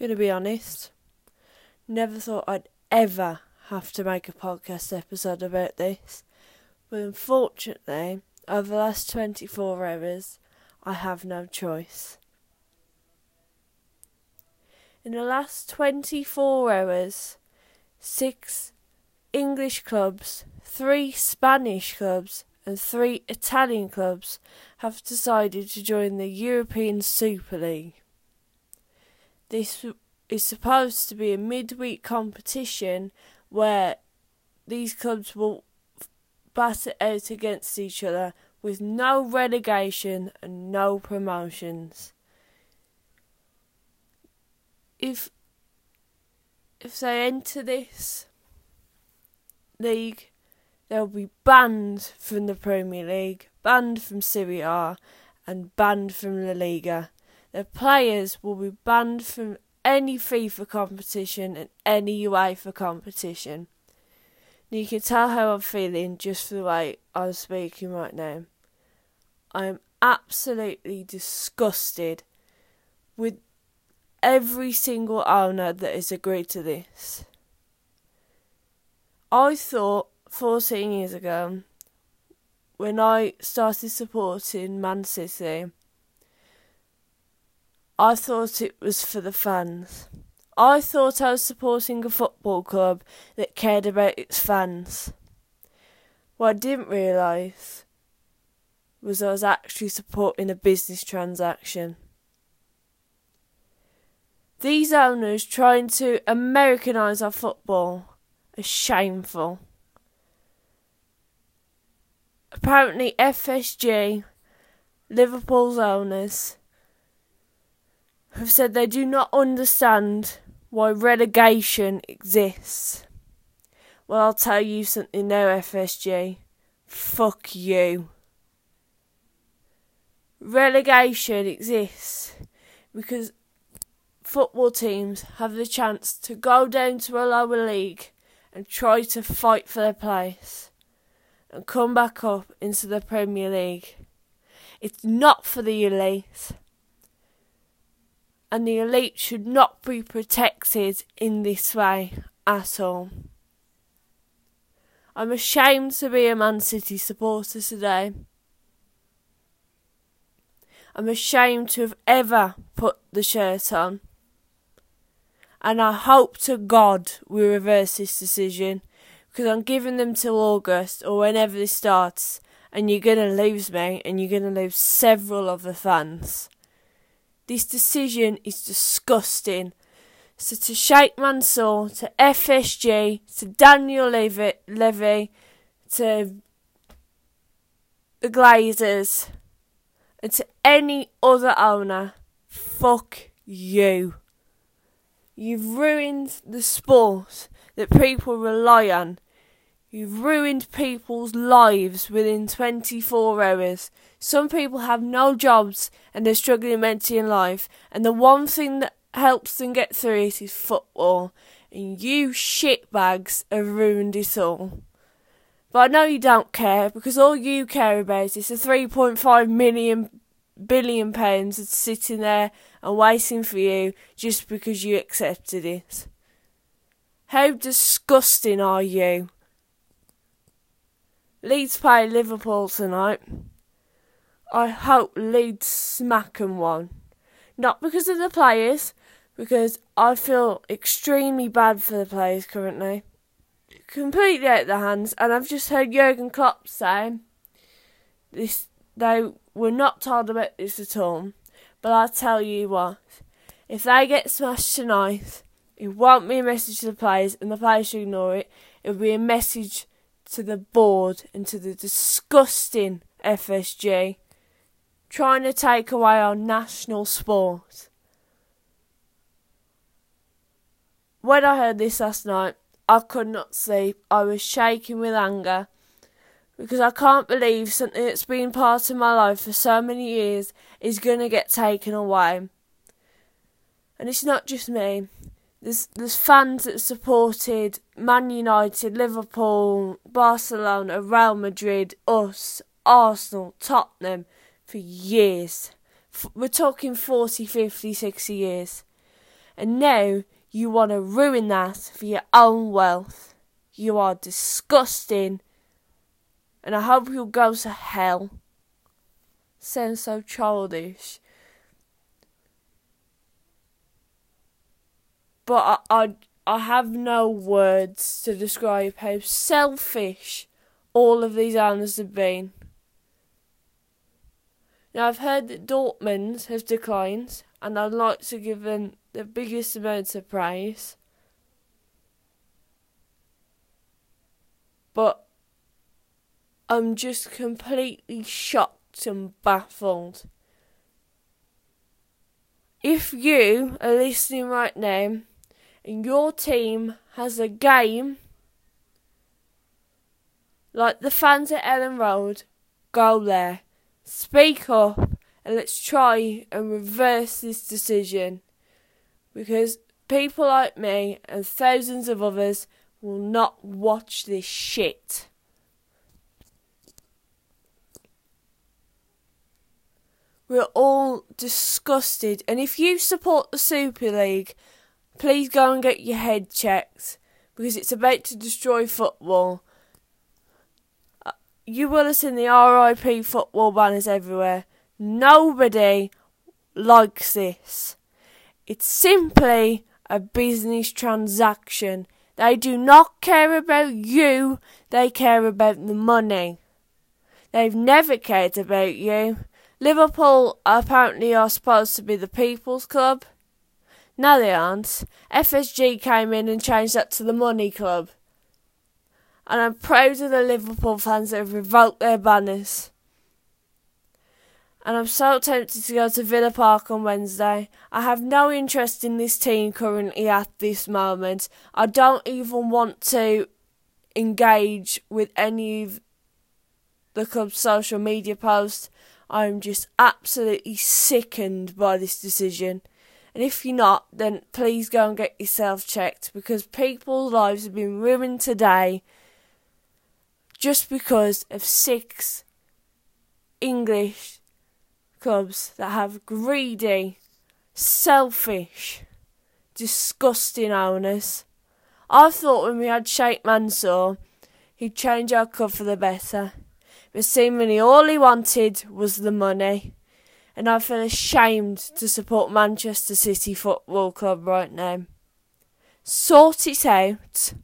Gonna be honest, never thought I'd ever have to make a podcast episode about this, but unfortunately, over the last 24 hours, I have no choice. In the last 24 hours, six English clubs, three Spanish clubs, and three Italian clubs have decided to join the European Super League. This is supposed to be a midweek competition where these clubs will bat it out against each other with no relegation and no promotions. If if they enter this league, they'll be banned from the Premier League, banned from Serie A, and banned from La Liga. The players will be banned from any FIFA competition and any UEFA competition. And you can tell how I'm feeling just for the way I'm speaking right now. I am absolutely disgusted with every single owner that has agreed to this. I thought 14 years ago, when I started supporting Man City, I thought it was for the fans. I thought I was supporting a football club that cared about its fans. What I didn't realise was I was actually supporting a business transaction. These owners trying to Americanise our football are shameful. Apparently, FSG, Liverpool's owners, have said they do not understand why relegation exists. Well, I'll tell you something now, FSG. Fuck you. Relegation exists because football teams have the chance to go down to a lower league and try to fight for their place and come back up into the Premier League. It's not for the elite and the elite should not be protected in this way at all. I'm ashamed to be a Man City supporter today. I'm ashamed to have ever put the shirt on. And I hope to God we reverse this decision because I'm giving them till August or whenever this starts, and you're going to lose me and you're going to lose several of the fans. This decision is disgusting. So to Sheikh Mansour, to FSG, to Daniel Levy, Levy to the Glazers, and to any other owner, fuck you. You've ruined the sport that people rely on You've ruined people's lives within 24 hours. Some people have no jobs and they're struggling mentally in life, and the one thing that helps them get through it is football. And you shitbags have ruined it all. But I know you don't care because all you care about is the 3.5 million billion pounds that's sitting there and waiting for you just because you accepted it. How disgusting are you? Leeds play Liverpool tonight. I hope Leeds smack 'em one. Not because of the players, because I feel extremely bad for the players currently. Completely out of their hands, and I've just heard Jurgen Klopp say this. They were not told about this at all, but I tell you what, if they get smashed tonight, it won't be a message to the players, and the players should ignore it. It'll be a message to the board and to the disgusting FSG trying to take away our national sport. When I heard this last night, I could not sleep. I was shaking with anger because I can't believe something that's been part of my life for so many years is going to get taken away. And it's not just me, there's there's fans that supported Man United, Liverpool, Barcelona, Real Madrid, us, Arsenal, Tottenham for years. We're talking 40, 50, 60 years. And now you want to ruin that for your own wealth. You are disgusting. And I hope you'll go to hell. Sounds so childish. But I, I, I have no words to describe how selfish all of these owners have been. Now, I've heard that Dortmund have declined, and I'd like to give them the biggest amount of praise. But I'm just completely shocked and baffled. If you are listening right now and your team has a game like the fans at Elland Road, go there. Speak up and let's try and reverse this decision because people like me and thousands of others will not watch this shit. We're all disgusted, and if you support the Super League, please go and get your head checked because it's about to destroy football uh, you will have seen the RIP football banners everywhere. Nobody likes this. It's simply a business transaction. They do not care about you, they care about the money. They've never cared about you. Liverpool apparently are supposed to be the People's Club. No, they aren't. FSG came in and changed that to the Money Club and I'm proud of the Liverpool fans that have revoked their banners. And I'm so tempted to go to Villa Park on Wednesday. I have no interest in this team currently at this moment. I don't even want to engage with any of the club's social media posts. I'm just absolutely sickened by this decision. And if you're not, then please go and get yourself checked because people's lives have been ruined today just because of six English clubs that have greedy, selfish, disgusting owners. I thought when we had Sheikh Mansour, he'd change our club for the better. But seemingly all he wanted was the money. And I feel ashamed to support Manchester City Football Club right now. Sort it out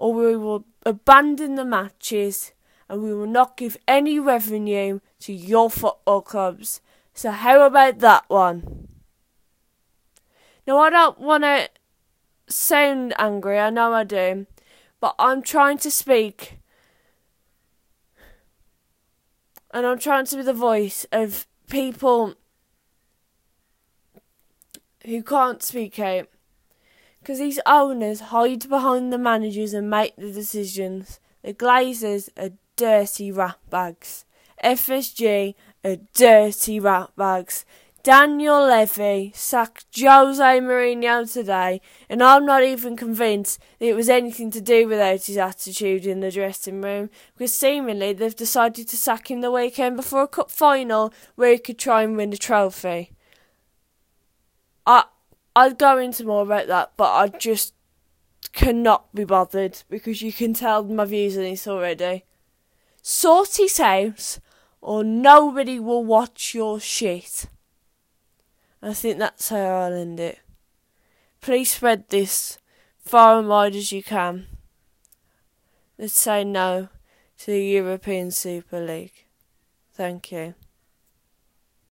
or we will abandon the matches and we will not give any revenue to your football clubs. So, how about that one? Now, I don't want to sound angry, I know I do, but I'm trying to speak and I'm trying to be the voice of people who can't speak out. Because these owners hide behind the managers and make the decisions. The Glazers are dirty ratbags. FSG are dirty ratbags. Daniel Levy sacked Jose Mourinho today, and I'm not even convinced that it was anything to do with his attitude in the dressing room, because seemingly they've decided to sack him the weekend before a cup final where he could try and win a trophy. I I'd go into more about that, but I just cannot be bothered because you can tell my views on this already. Sort it out, or nobody will watch your shit. I think that's how I'll end it. Please spread this far and wide as you can. Let's say no to the European Super League. Thank you.